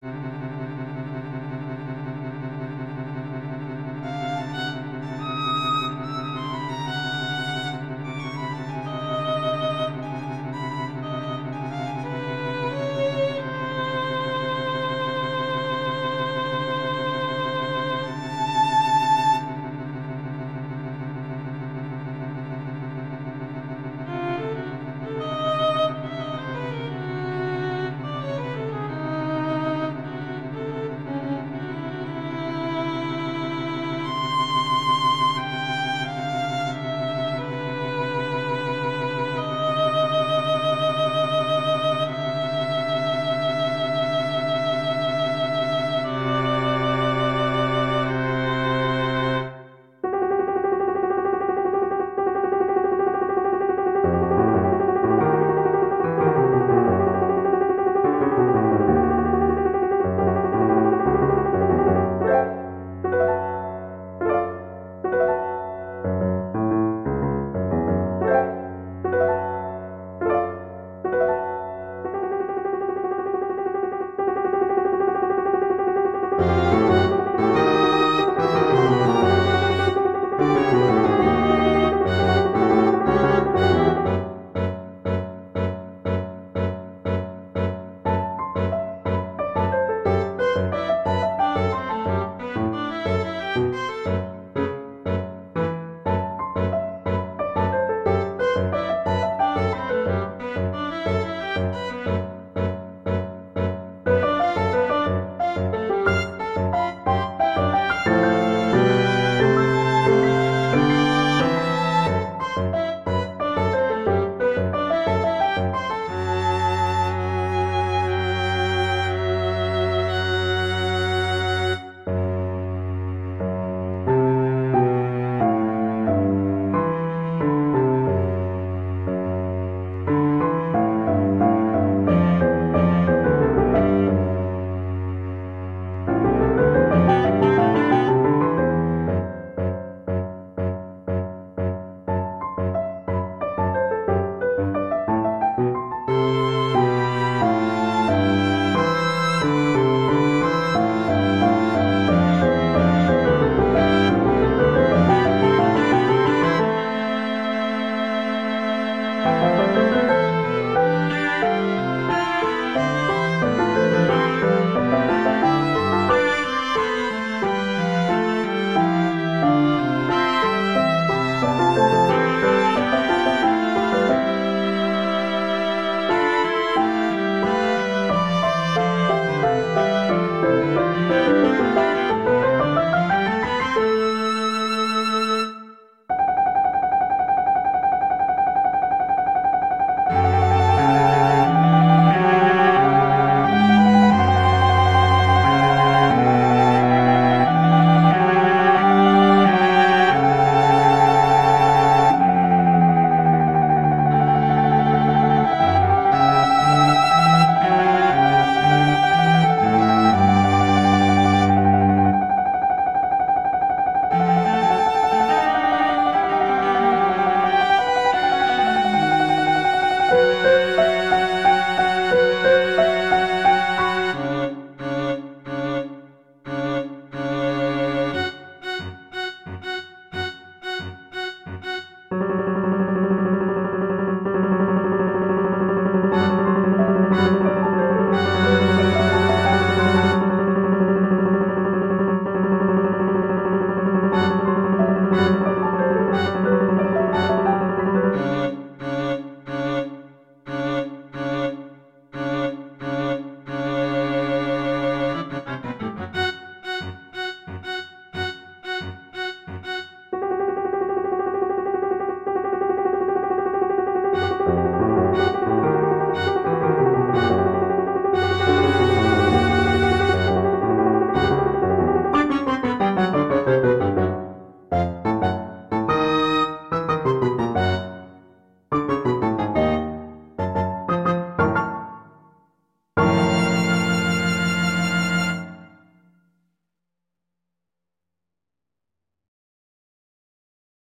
you